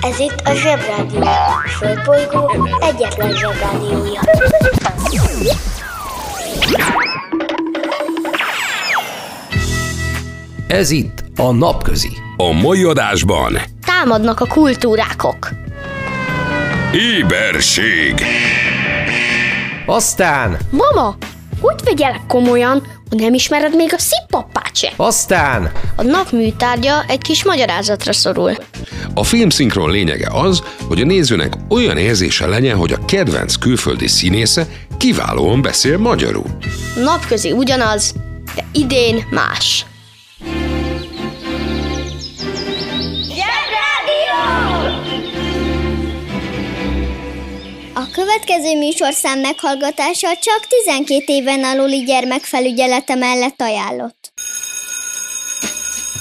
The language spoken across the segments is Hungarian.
Ez itt a Zsebrádió. A Földbolygó egyetlen Zsebrádiója. Ez itt a Napközi. A mai adásban Támadnak a kultúrákok. éberség, Aztán, Mama, hogy vegyelek komolyan, ha nem ismered még a szippapát se? aztán, A nap műtárgya egy kis magyarázatra szorul. A filmszinkron lényege az, hogy a nézőnek olyan érzése legyen, hogy a kedvenc külföldi színésze kiválóan beszél magyarul. Napközi ugyanaz, de idén más. A következő műsorszám meghallgatása csak 12 éven aluli gyermekfelügyelete mellett ajánlott.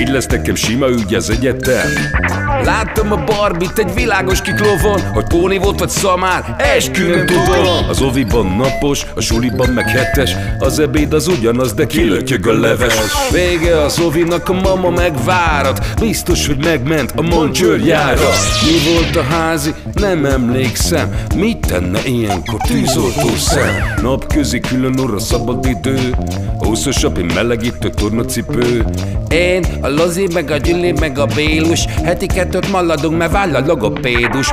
így lesz nekem sima ügy az egyetem. Láttam a Barbit egy világos kiklovon Hogy Póni volt vagy szamár, esküvőn tudom. Az oviban napos, a suliban meg hetes Az ebéd az ugyanaz, de kilötyög a leves. Vége az ovinak, a mama megvárat Biztos, hogy megment a moncsőrjára Mi volt a házi? Nem emlékszem. Mit tenne ilyenkor tűzoltó szem? Napközi külön orra szabad idő Húszosabb, én melegítő tornacipő. Én, a Lozi, meg a Gyüli, meg a Bélus. Heti kettőt maladunk, mert váll a logopédus.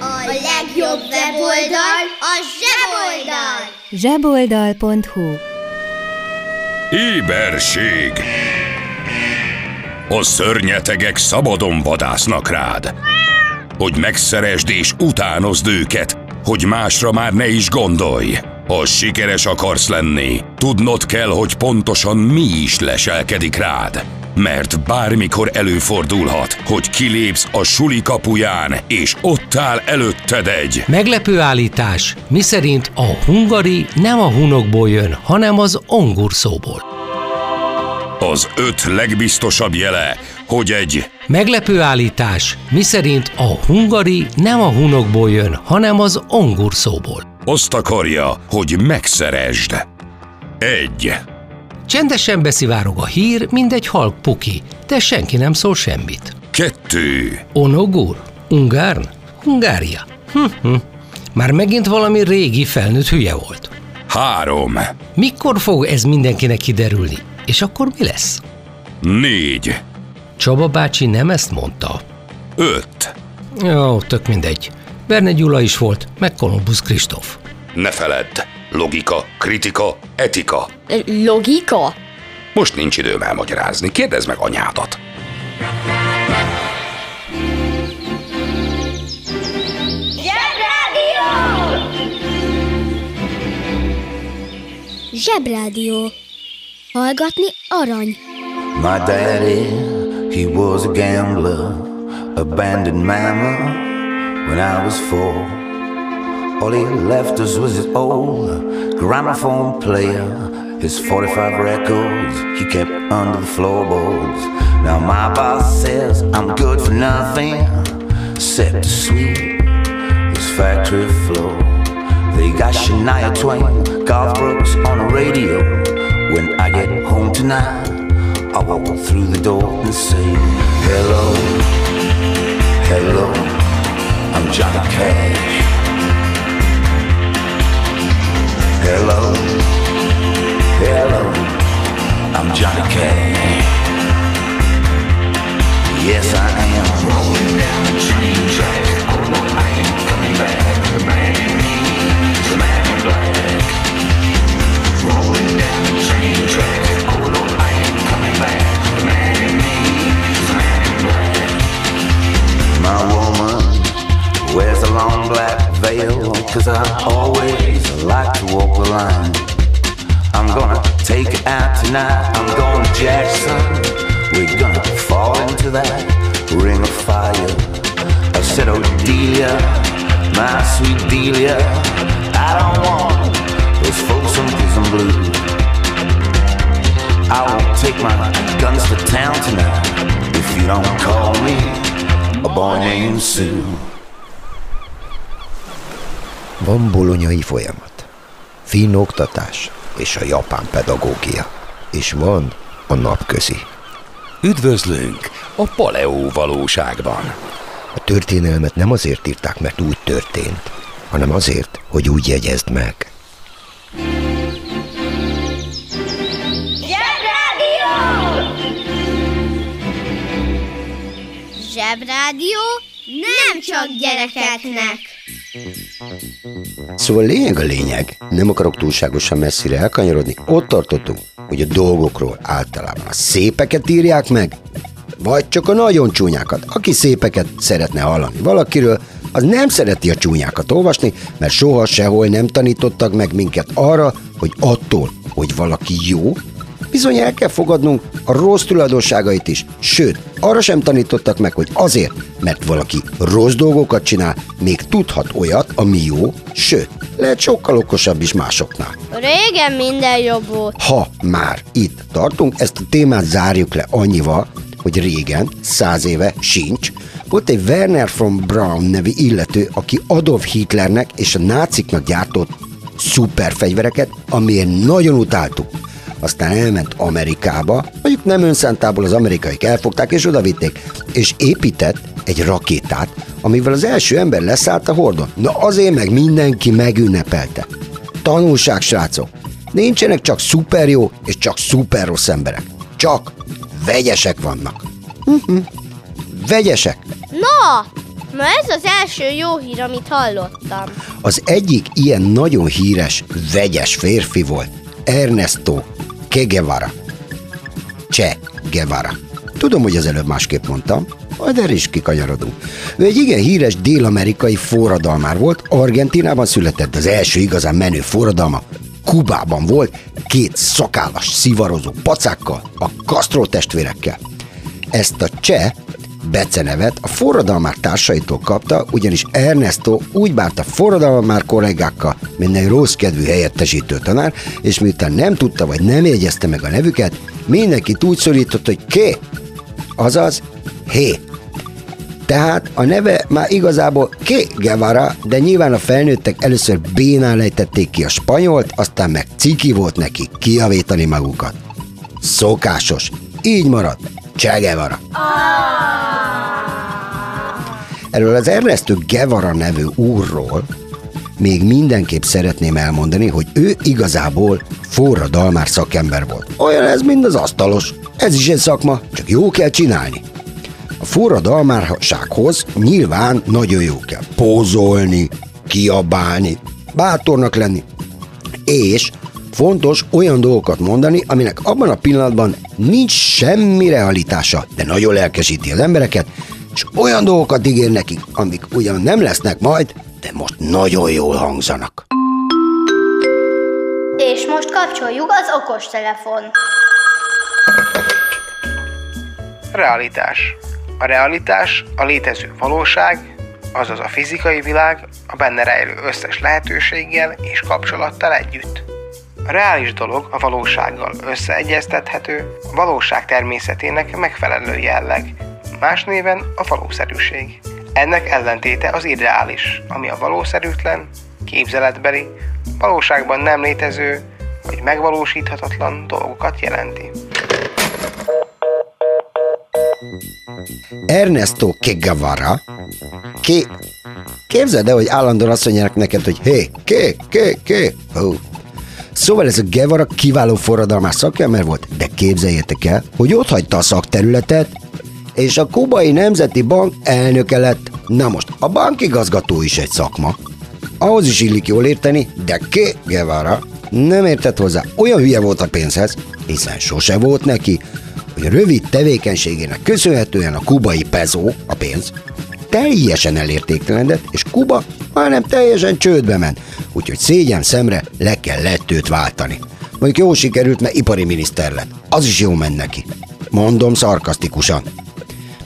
A legjobb weboldal a zseboldal! zseboldal.hu Éberség! A szörnyetegek szabadon vadásznak rád. Hogy megszeresd és utánozd őket, hogy másra már ne is gondolj. Ha sikeres akarsz lenni, tudnod kell, hogy pontosan mi is leselkedik rád. Mert bármikor előfordulhat, hogy kilépsz a suli kapuján, és ott áll előtted egy meglepő állítás, miszerint a hungari nem a hunokból jön, hanem az ongur szóból. Az öt legbiztosabb jele, hogy egy Meglepő állítás, miszerint a hungari nem a hunokból jön, hanem az ongur szóból. azt akarja, hogy megszeresd. Egy. Csendesen beszivárog a hír, mint egy halk puki, de senki nem szól semmit. Kettő. Onogur? Ungárn? Hungária? Hm-hm. Már megint valami régi felnőtt hülye volt. Három. Mikor fog ez mindenkinek kiderülni? És akkor mi lesz? Négy. Csaba bácsi nem ezt mondta. Öt. Jó, tök mindegy. Verne Gyula is volt, meg Kolumbusz Kristóf. Ne feledd. Logika, kritika, etika. Logika? Most nincs időm elmagyarázni. Kérdezd meg anyádat. Zsebrádió. Hallgatni arany. My daddy, he was a gambler, abandoned mama when I was four. All he left us was his old gramophone player, his 45 records he kept under the floorboards. Now my boss says I'm good for nothing except to sweep this factory floor. They got Shania Twain, Garth Brooks on the radio. When I get home tonight, I walk through the door and say, Hello, hello, I'm Johnny Cash. Hello, hello, I'm Johnny Cash. Tonight, I'm going to Jackson. We're gonna fall into that ring of fire. I said, oh Delia, my sweet Delia, I don't want those folks on prison blue. I won't take my guns to town tonight if you don't call me a boy named Sue. Van bolonyai folyamat, finn oktatás és a japán pedagógia, és van a napközi. Üdvözlünk a Paleó valóságban. A történelmet nem azért írták, mert úgy történt, hanem azért, hogy úgy jegyezd meg. Zsebrádió! Zsebrádió nem csak gyerekeknek. Szóval lényeg a lényeg, nem akarok túlságosan messzire elkanyarodni, ott tartottunk, hogy a dolgokról általában a szépeket írják meg, vagy csak a nagyon csúnyákat. Aki szépeket szeretne hallani valakiről, az nem szereti a csúnyákat olvasni, mert soha sehol nem tanítottak meg minket arra, hogy attól, hogy valaki jó, bizony el kell fogadnunk a rossz tulajdonságait is. Sőt, arra sem tanítottak meg, hogy azért, mert valaki rossz dolgokat csinál, még tudhat olyat, ami jó, sőt, lehet sokkal okosabb is másoknál. Régen minden jobb volt. Ha már itt tartunk, ezt a témát zárjuk le annyival, hogy régen, száz éve, sincs, volt egy Werner von Braun nevű illető, aki Adolf Hitlernek és a náciknak gyártott szuperfegyvereket, amiért nagyon utáltuk. Aztán elment Amerikába, mondjuk nem önszántából az amerikaiak elfogták és odavitték, és épített egy rakétát, amivel az első ember leszállt a hordon. Na azért meg mindenki megünnepelte. Tanulság, srácok! Nincsenek csak szuper jó és csak szuper rossz emberek. Csak vegyesek vannak. Mhm. Vegyesek. Na, na ez az első jó hír, amit hallottam. Az egyik ilyen nagyon híres, vegyes férfi volt Ernesto Che Guevara. Che Guevara. Tudom, hogy az előbb másképp mondtam, majd erre is kikanyarodunk. Ő egy igen híres dél-amerikai forradalmár volt, Argentinában született az első igazán menő forradalma, Kubában volt, két szakállas, szivarozó pacákkal, a Castro testvérekkel. Ezt a cseh becenevet a forradalmár társaitól kapta, ugyanis Ernesto úgy bánt a forradalmár kollégákkal, mint egy rossz kedvű helyettesítő tanár, és miután nem tudta vagy nem jegyezte meg a nevüket, mindenkit úgy szorított, hogy ké, azaz hé. Tehát a neve már igazából Che Guevara, de nyilván a felnőttek először bénán lejtették ki a spanyolt, aztán meg ciki volt neki kiavítani magukat. Szokásos. Így marad. Che Guevara. Erről az Ernesto Guevara nevű úrról még mindenképp szeretném elmondani, hogy ő igazából forradalmár szakember volt. Olyan ez, mint az asztalos. Ez is egy szakma, csak jó kell csinálni. A forradalmársághoz nyilván nagyon jó kell pózolni, kiabálni, bátornak lenni, és fontos olyan dolgokat mondani, aminek abban a pillanatban nincs semmi realitása, de nagyon lelkesíti az embereket, és olyan dolgokat ígér nekik, amik ugyan nem lesznek majd, de most nagyon jól hangzanak. És most kapcsoljuk az okostelefon. Realitás. A realitás a létező valóság, azaz a fizikai világ a benne rejlő összes lehetőséggel és kapcsolattal együtt. A reális dolog a valósággal összeegyeztethető, a valóság természetének megfelelő jelleg, más néven a valószerűség. Ennek ellentéte az irreális, ami a valószerűtlen, képzeletbeli, valóságban nem létező vagy megvalósíthatatlan dolgokat jelenti. Ernesto Che Guevara, ki... Képzeld el, hogy állandóan azt mondják neked, hogy hé, ké, ké, ké, hú. Szóval ez a Guevara kiváló forradalmás szakember volt, de képzeljétek el, hogy ott hagyta a szakterületet, és a kubai nemzeti bank elnöke lett. Na most, a bankigazgató is egy szakma. Ahhoz is illik jól érteni, de Che Guevara nem értett hozzá. Olyan hülye volt a pénzhez, hiszen sose volt neki, hogy rövid tevékenységének köszönhetően a kubai pezó, a pénz, teljesen elértéktelenedett, és Kuba hanem teljesen csődbe ment, úgyhogy szégyen szemre le kellett őt váltani. Mondjuk jó sikerült, mert ipari miniszter lett. Az is jó ment neki. Mondom szarkasztikusan.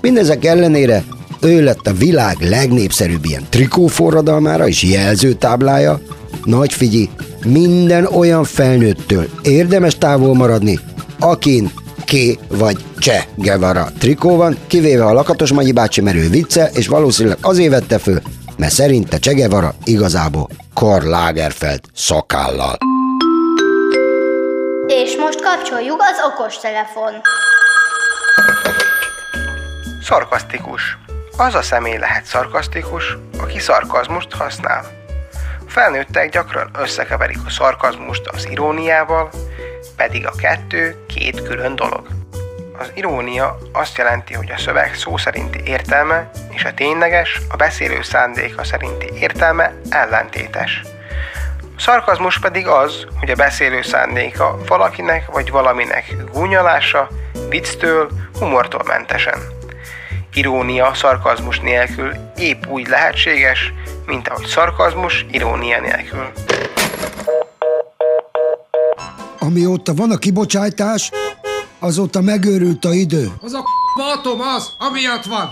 Mindezek ellenére ő lett a világ legnépszerűbb ilyen trikóforradalmára és jelzőtáblája. Nagy figyi, minden olyan felnőttől érdemes távol maradni, akin K vagy Cse Guevara trikó van, kivéve a Lakatos Magyi bácsi merő vicce, és valószínűleg azért vette föl, mert szerinte Che Guevara igazából Karl Lagerfeld szakállal. És most kapcsoljuk az okostelefon. Szarkasztikus. Az a személy lehet szarkasztikus, aki szarkazmust használ. A felnőttek gyakran összekeverik a szarkazmust az iróniával, pedig a kettő két külön dolog. Az irónia azt jelenti, hogy a szöveg szó szerinti értelme és a tényleges, a beszélő szándéka szerinti értelme ellentétes. A szarkazmus pedig az, hogy a beszélő szándéka valakinek vagy valaminek gúnyolása, vicctől, humortól mentesen. Irónia szarkazmus nélkül épp úgy lehetséges, mint ahogy szarkazmus irónia nélkül. Amióta van a kibocsátás, azóta megőrült a idő. Az a atom az, amiatt van.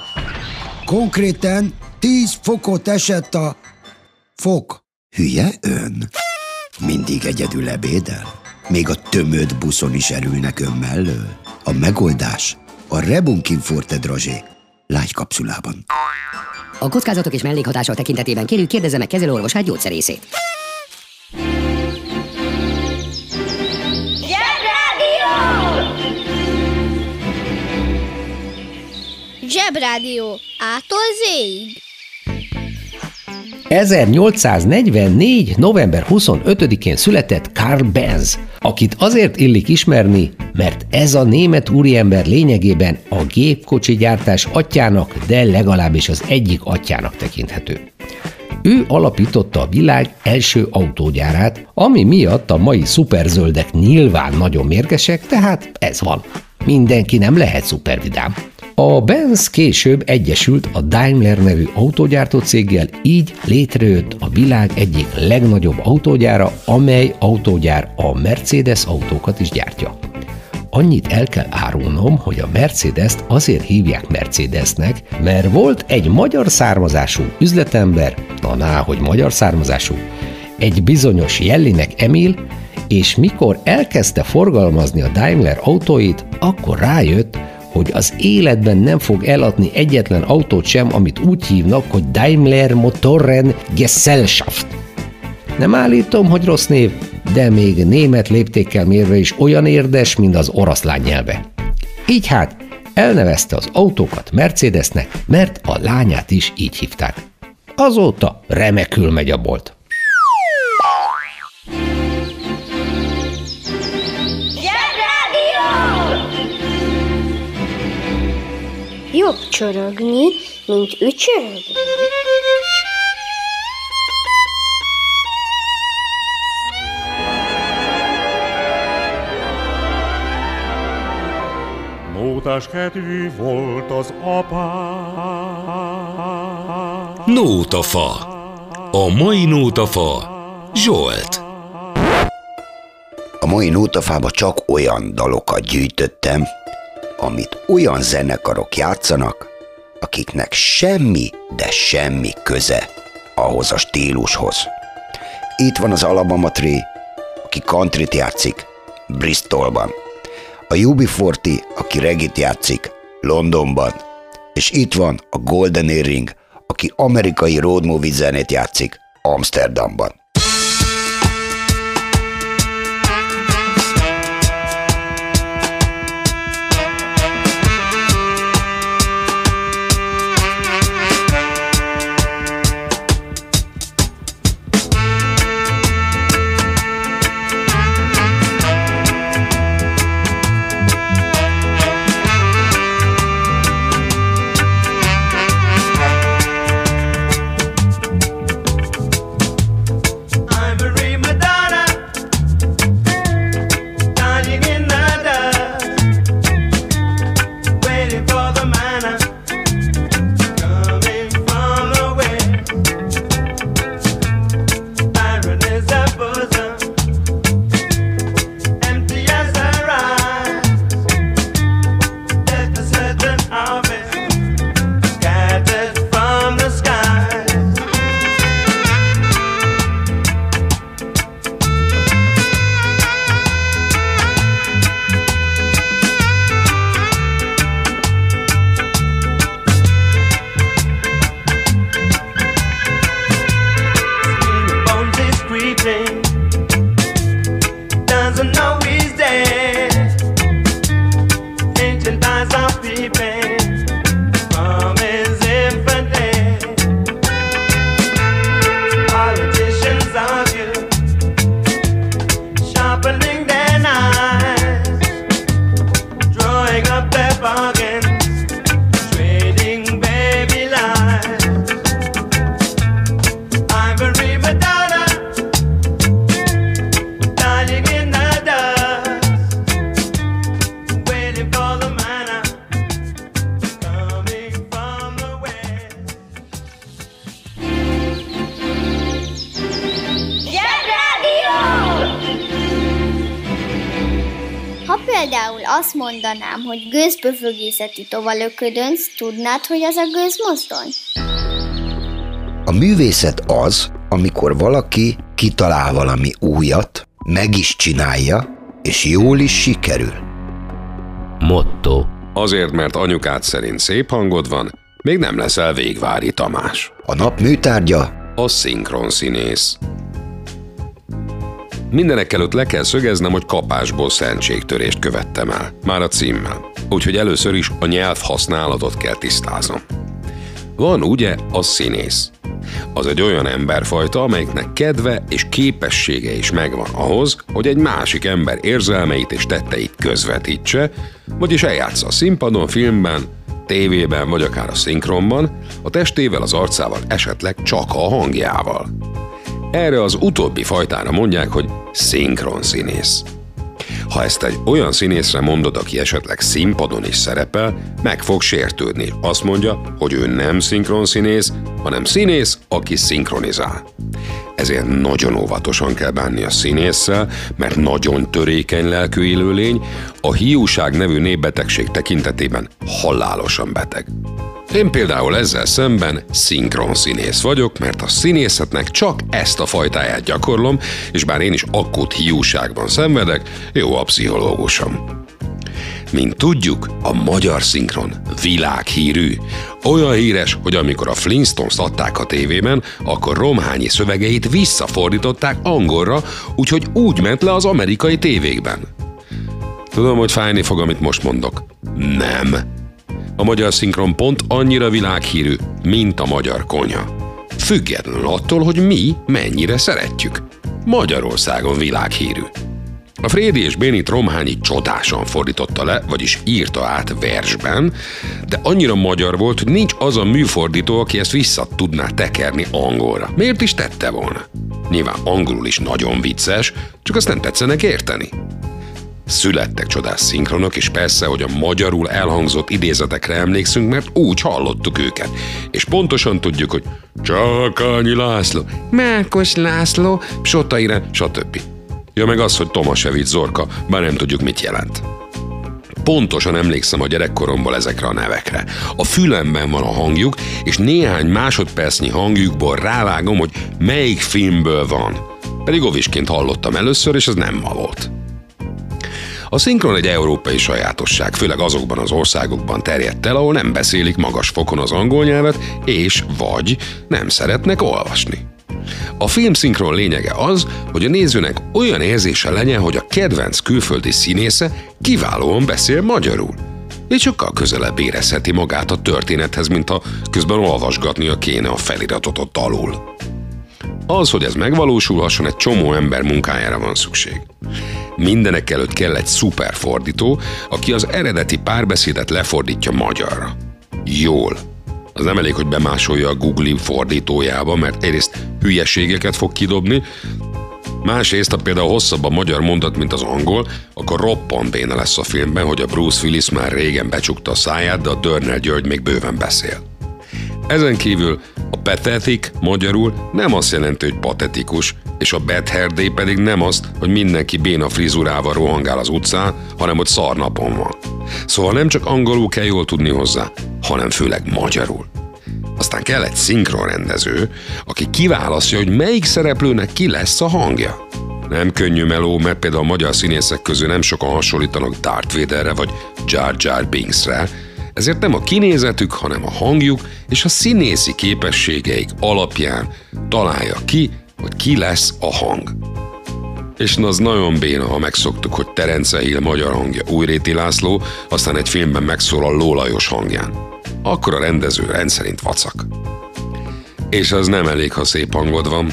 Konkrétan 10 fokot esett a fok. Hülye ön? Mindig egyedül ebédel? Még a tömött buszon is erülnek ön mellől? A megoldás a Rebunkin Forte Drozsé lágy kapszulában. A kockázatok és mellékhatások tekintetében kérjük kérdezze meg kezelőorvosát gyógyszerészét. Zsebrádió. Ától zéig. 1844. november 25-én született Karl Benz, akit azért illik ismerni, mert ez a német úriember lényegében a gépkocsi gyártás atyának, de legalábbis az egyik atyának tekinthető. Ő alapította a világ első autógyárát, ami miatt a mai szuperzöldek nyilván nagyon mérgesek, tehát ez van. Mindenki nem lehet szupervidám. A Benz később egyesült a Daimler nevű autógyártó céggel, így létrejött a világ egyik legnagyobb autógyára, amely autógyár a Mercedes autókat is gyártja. Annyit el kell árulnom, hogy a Mercedes-t azért hívják Mercedesnek, mert volt egy magyar származású üzletember, na ná, hogy magyar származású, egy bizonyos Jellinek Emil, és mikor elkezdte forgalmazni a Daimler autóit, akkor rájött, hogy az életben nem fog eladni egyetlen autót sem, amit úgy hívnak, hogy Daimler Motoren Gesellschaft. Nem állítom, hogy rossz név, de még német léptékkel mérve is olyan érdes, mint az oroszlán nyelve. Így hát elnevezte az autókat Mercedesnek, mert a lányát is így hívták. Azóta remekül megy a bolt. Jobb csorogni, mint ücsörögni. Nótás kedvű volt az apá. Nótafa. A mai nótafa Zsolt. A mai nótafába csak olyan dalokat gyűjtöttem, amit olyan zenekarok játszanak, akiknek semmi, de semmi köze ahhoz a stílushoz. Itt van az Alabama Tree, aki countryt játszik Bristolban. A UB40, aki regit játszik Londonban. És itt van a Golden Earring, aki amerikai road movie zenét játszik Amsterdamban. Mondanám, hogy gőzpöfögészeti tovalöködönc, tudnád, hogy az a gőzmozdony? A művészet az, amikor valaki kitalál valami újat, meg is csinálja, és jól is sikerül. Motto. Azért, mert anyukád szerint szép hangod van, még nem leszel végvári Tamás. A nap műtárgya? A szinkron színész. Mindenek előtt le kell szögeznem, hogy kapásból szentségtörést követtem el, már a címmel. Úgyhogy először is a nyelv használatot kell tisztáznom. Van ugye a színész. Az egy olyan emberfajta, amelyiknek kedve és képessége is megvan ahhoz, hogy egy másik ember érzelmeit és tetteit közvetítse, vagyis eljátsza a színpadon, filmben, tévében vagy akár a szinkronban, a testével, az arcával, esetleg csak a hangjával. Erre az utóbbi fajtára mondják, hogy szinkron színész. Ha ezt egy olyan színészre mondod, aki esetleg színpadon is szerepel, meg fog sértődni. Azt mondja, hogy ő nem szinkron színész, hanem színész, aki szinkronizál. Ezért nagyon óvatosan kell bánni a színésszel, mert nagyon törékeny lelkű élőlény, a hiúság nevű népbetegség tekintetében halálosan beteg. Én például ezzel szemben szinkron színész vagyok, mert a színészetnek csak ezt a fajtáját gyakorlom, és bár én is akut hiúságban szenvedek, jó a pszichológusom. Mint tudjuk, a magyar szinkron világhírű. Olyan híres, hogy amikor a Flintstones adták a tévében, akkor Romhányi szövegeit visszafordították angolra, úgyhogy úgy ment le az amerikai tévékben. Tudom, hogy fájni fog, amit most mondok. Nem. A magyar szinkron pont annyira világhírű, mint a magyar konyha. Függetlenül attól, hogy mi mennyire szeretjük. Magyarországon világhírű. A Frédi és Bénit Romhányi csodásan fordította le, vagyis írta át versben, de annyira magyar volt, hogy nincs az a műfordító, aki ezt vissza tudná tekerni angolra. Miért is tette volna? Nyilván angolul is nagyon vicces, csak azt nem tetszenek érteni. Születtek csodás szinkronok, és persze, hogy a magyarul elhangzott idézetekre emlékszünk, mert úgy hallottuk őket. És pontosan tudjuk, hogy Csakanyi László, Mákos László, Sota Irán, stb. Ja meg az, hogy Tomasevic Zorka, bár nem tudjuk mit jelent. Pontosan emlékszem a gyerekkoromból ezekre a nevekre. A fülemben van a hangjuk, és néhány másodpercnyi hangjukból rávágom, hogy melyik filmből van. Pedig ovisként hallottam először, és ez nem ma volt. A szinkron egy európai sajátosság, főleg azokban az országokban terjedt el, ahol nem beszélik magas fokon az angol nyelvet, és vagy nem szeretnek olvasni. A film szinkron lényege az, hogy a nézőnek olyan érzése legyen, hogy a kedvenc külföldi színésze kiválóan beszél magyarul. És sokkal közelebb érezheti magát a történethez, mint ha közben olvasgatnia kéne a feliratot ott alul. Az, hogy ez megvalósulhasson, egy csomó ember munkájára van szükség. Mindenek előtt kell egy szuperfordító, aki az eredeti párbeszédet lefordítja magyarra. Jól, az nem elég, hogy bemásolja a Google fordítójába, mert egyrészt hülyeségeket fog kidobni, Másrészt, ha például hosszabb a magyar mondat, mint az angol, akkor roppant béna lesz a filmben, hogy a Bruce Willis már régen becsukta a száját, de a Dörner György még bőven beszél. Ezen kívül a pathetic magyarul nem azt jelenti, hogy patetikus, és a day pedig nem azt, hogy mindenki béna frizurával rohangál az utcán, hanem hogy szarnapon van. Szóval nem csak angolul kell jól tudni hozzá, hanem főleg magyarul. Aztán kell egy szinkronrendező, aki kiválasztja, hogy melyik szereplőnek ki lesz a hangja. Nem könnyű meló, mert például a magyar színészek közül nem sokan hasonlítanak Darth Vaderre vagy Jar Jar Binksre, ezért nem a kinézetük, hanem a hangjuk és a színészi képességeik alapján találja ki, hogy ki lesz a hang. És az nagyon béna, ha megszoktuk, hogy Terence Hill magyar hangja Újréti László, aztán egy filmben megszólal Lólajos hangján. Akkor a rendező rendszerint vacak. És az nem elég, ha szép hangod van.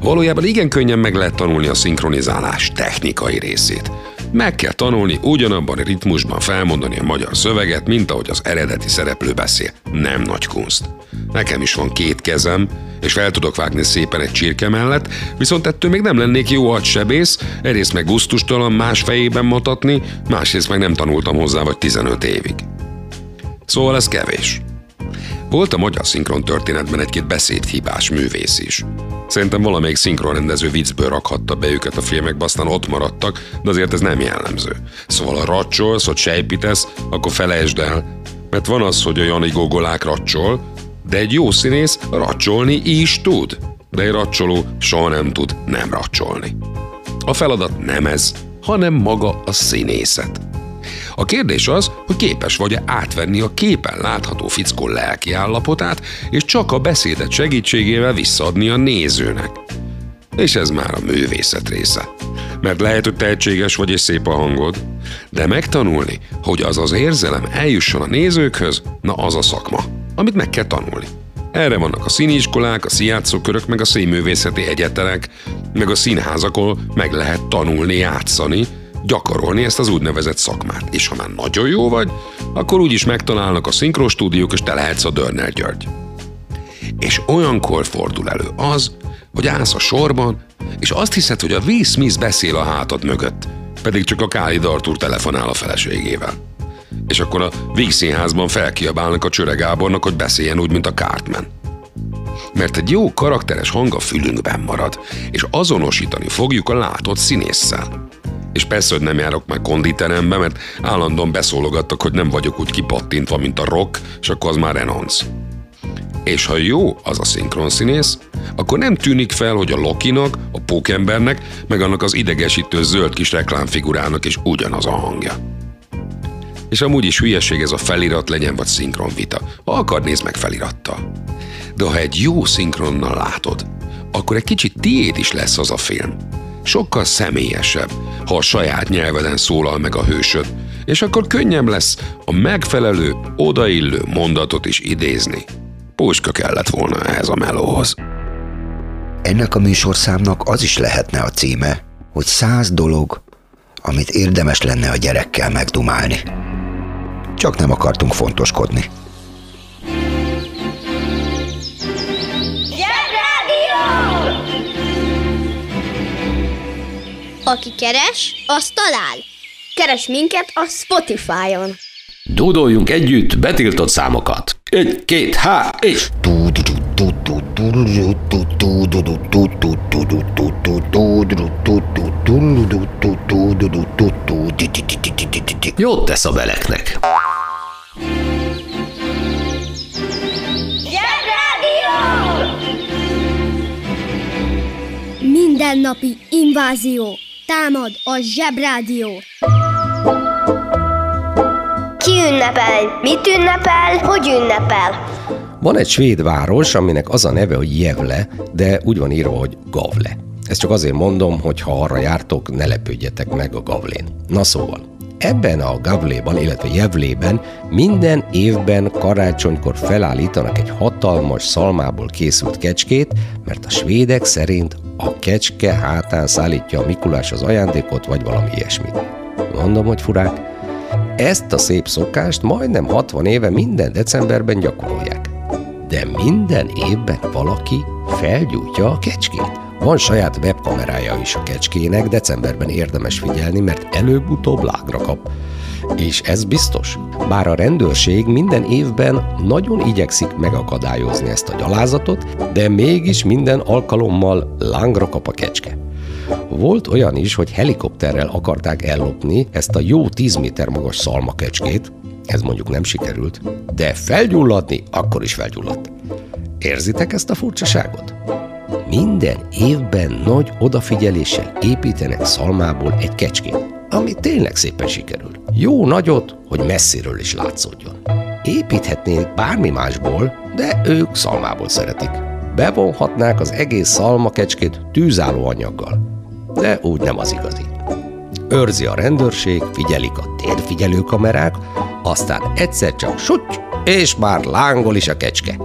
Valójában igen könnyen meg lehet tanulni a szinkronizálás technikai részét. Meg kell tanulni ugyanabban a ritmusban felmondani a magyar szöveget, mint ahogy az eredeti szereplő beszél. Nem nagy kunst. Nekem is van két kezem, és fel tudok vágni szépen egy csirke mellett, viszont ettől még nem lennék jó agysebész, egyrészt meg gusztustalan más fejében matatni, másrészt meg nem tanultam hozzá vagy 15 évig. Szóval ez kevés. Volt a magyar szinkron történetben egy-két beszédhibás művész is. Szerintem valamelyik szinkronrendező viccből rakhatta be őket a filmekbe, aztán ott maradtak, de azért ez nem jellemző. Szóval ha racsolsz, hogy sejpítesz, akkor felejtsd el, mert van az, hogy a Jani Gogolák racsol, de egy jó színész racsolni is tud. De egy racsoló soha nem tud nem racsolni. A feladat nem ez, hanem maga a színészet. A kérdés az, hogy képes vagy-e átvenni a képen látható fickó lelki állapotát, és csak a beszédet segítségével visszaadni a nézőnek. És ez már a művészet része. Mert lehet, hogy tehetséges vagy és szép a hangod, de megtanulni, hogy az az érzelem eljusson a nézőkhöz, na az a szakma, amit meg kell tanulni. Erre vannak a színiskolák, a színjátszókörök, meg a színművészeti egyetemek, meg a színházakon meg lehet tanulni játszani, gyakorolni ezt az úgynevezett szakmát. És ha már nagyon jó vagy, akkor úgyis megtalálnak a szinkrostúdiók, és te lehetsz a Dörner György. És olyankor fordul elő az, hogy állsz a sorban, és azt hiszed, hogy a Will Smith beszél a hátad mögött, pedig csak a Khalid Arthur telefonál a feleségével. És akkor a Víg színházban felkiabálnak a Csöre Gábornak, hogy beszéljen úgy, mint a Cartman. Mert egy jó karakteres hang a fülünkben marad, és azonosítani fogjuk a látott színésszel. És persze, hogy nem járok meg konditerembe, mert állandóan beszólogattak, hogy nem vagyok úgy kipattintva, mint a rock, és akkor az már renonc. És ha jó az a szinkronszínész, akkor nem tűnik fel, hogy a Lokinak, a pókembernek, meg annak az idegesítő zöld kis reklámfigurának is ugyanaz a hangja. És amúgy is hülyeség ez a felirat legyen vagy szinkronvita. Ha akar, nézd meg felirattal. De ha egy jó szinkronnal látod, akkor egy kicsit tiéd is lesz az a film. Sokkal személyesebb, ha a saját nyelveden szólal meg a hősöd, és akkor könnyebb lesz a megfelelő, odaillő mondatot is idézni. Puska kellett volna ehhez a melóhoz. Ennek a műsorszámnak az is lehetne a címe, hogy száz dolog, amit érdemes lenne a gyerekkel megdumálni. Csak nem akartunk fontoskodni. Aki keres, az talál. Keres minket a Spotify-on. Dúdoljunk együtt betiltott számokat. Egy, két, há, és... Jót tesz a beleknek. Mindennapi invázió. Támad a Zsebrádió. Ki ünnepel? Mit ünnepel? Hogy ünnepel? Van egy svéd város, aminek az a neve, hogy Jevle, de úgy van írva, hogy Gavle. Ezt csak azért mondom, hogy ha arra jártok, ne lepődjetek meg a Gavlén. Na szóval, ebben a Gavléban, illetve Jevlében minden évben karácsonykor felállítanak egy hatalmas szalmából készült kecskét, mert a svédek szerint a kecske hátán szállítja a Mikulás az ajándékot, vagy valami ilyesmit. Mondom, hogy furák. Ezt a szép szokást majdnem 60 éve minden decemberben gyakorolják. De minden évben valaki felgyújtja a kecskét. Van saját webkamerája is a kecskének, decemberben érdemes figyelni, mert előbb-utóbb lágra kap. És ez biztos. Bár a rendőrség minden évben nagyon igyekszik megakadályozni ezt a gyalázatot, de mégis minden alkalommal lángra kap a kecske. Volt olyan is, hogy helikopterrel akarták ellopni ezt a jó 10 méter magas szalmakecskét, ez mondjuk nem sikerült, de felgyulladni akkor is felgyulladt. Érzitek ezt a furcsaságot? Minden évben nagy odafigyeléssel építenek szalmából egy kecskét, ami tényleg szépen sikerül. Jó nagyot, hogy messziről is látszódjon. Építhetnék bármi másból, de ők szalmából szeretik. Bevonhatnák az egész szalmakecskét tűzálló anyaggal, de úgy nem az igazi. Őrzi a rendőrség, figyelik a térfigyelő kamerák, aztán egyszer csak suty, és már lángol is a kecske.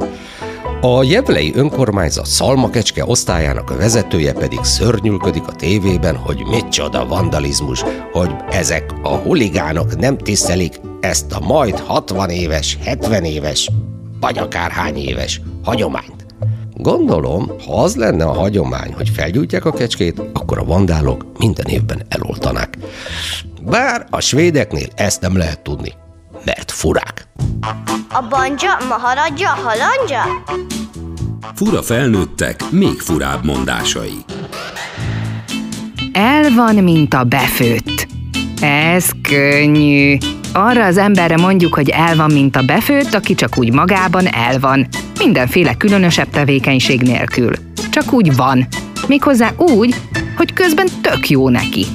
A jevlei önkormányzat szalmakecske osztályának a vezetője pedig szörnyülködik a tévében, hogy micsoda vandalizmus, hogy ezek a huligánok nem tisztelik ezt a majd 60 éves, 70 éves, vagy akárhány éves hagyományt. Gondolom, ha az lenne a hagyomány, hogy felgyújtják a kecskét, akkor a vandálok minden évben eloltanák. Bár a svédeknél ezt nem lehet tudni. Mert furák. A banja, maharadja, halandja? Fura felnőttek, még furább mondásai. El van, mint a befőtt. Ez könnyű. Arra az emberre mondjuk, hogy el van, mint a befőtt, aki csak úgy magában el van. Mindenféle különösebb tevékenység nélkül. Csak úgy van. Méghozzá úgy, hogy közben tök jó neki.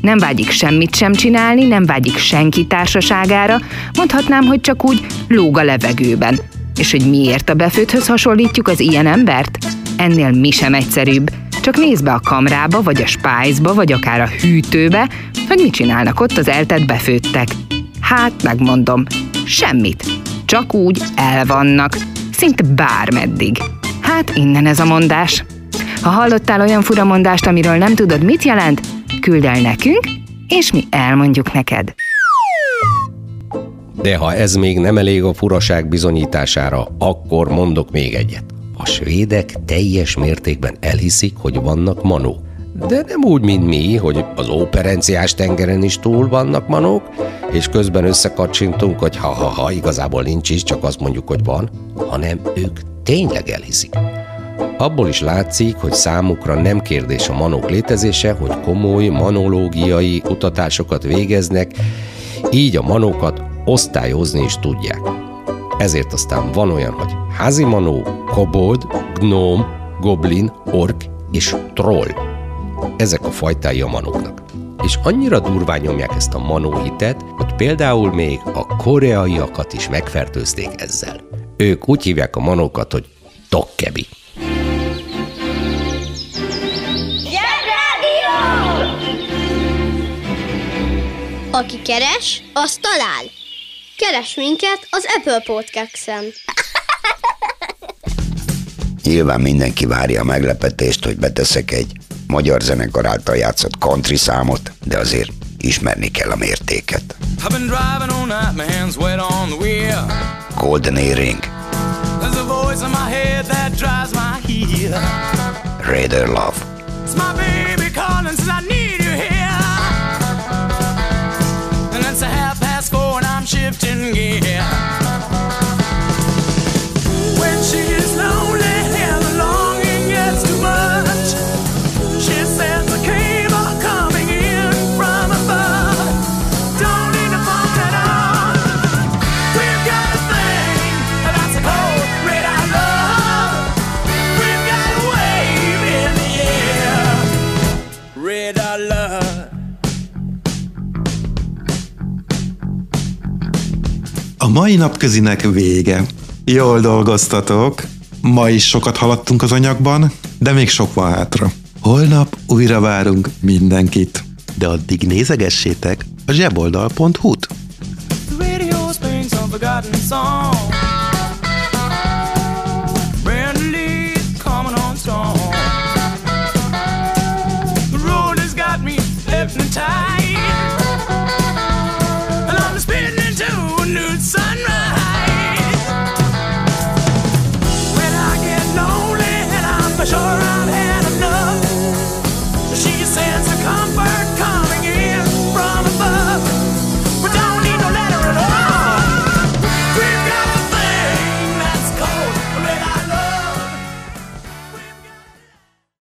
Nem vágyik semmit sem csinálni, nem vágyik senki társaságára, mondhatnám, hogy csak úgy lóg a levegőben. És hogy miért a befőthöz hasonlítjuk az ilyen embert? Ennél mi sem egyszerűbb. Csak nézd be a kamrába, vagy a spájzba, vagy akár a hűtőbe, hogy mit csinálnak ott az eltett befőttek. Hát, megmondom, semmit. Csak úgy elvannak. Szinte bármeddig. Hát innen ez a mondás. Ha hallottál olyan furamondást, amiről nem tudod, mit jelent, küld el nekünk, és mi elmondjuk neked. De ha ez még nem elég a furaság bizonyítására, akkor mondok még egyet. A svédek teljes mértékben elhiszik, hogy vannak manók. De nem úgy, mint mi, hogy az óperenciás tengeren is túl vannak manók, és közben összekacsintunk, hogy ha-ha-ha, igazából nincs is, csak azt mondjuk, hogy van, hanem ők tényleg elhiszik. Abból is látszik, hogy számukra nem kérdés a manók létezése, hogy komoly manológiai kutatásokat végeznek, így a manókat osztályozni is tudják. Ezért aztán van olyan, hogy házi manó, kobold, gnóm, goblin, ork és troll. Ezek a fajtái a manóknak. És annyira durván nyomják ezt a manóhitet, hogy például még a koreaiakat is megfertőzték ezzel. Ők úgy hívják a manókat, hogy tokkebi. Aki keres, az talál. Keres minket az Apple Podcast-en. Nyilván mindenki várja a meglepetést, hogy beteszek egy magyar zenekar által játszott country számot, de azért ismerni kell a mértéket. I've been driving all shifting gear. When she's A mai napközinek vége. Jól dolgoztatok. Ma is sokat haladtunk az anyagban, de még sok van hátra. Holnap újra várunk mindenkit. De addig nézegessétek a zseboldal.hu-t. The radio's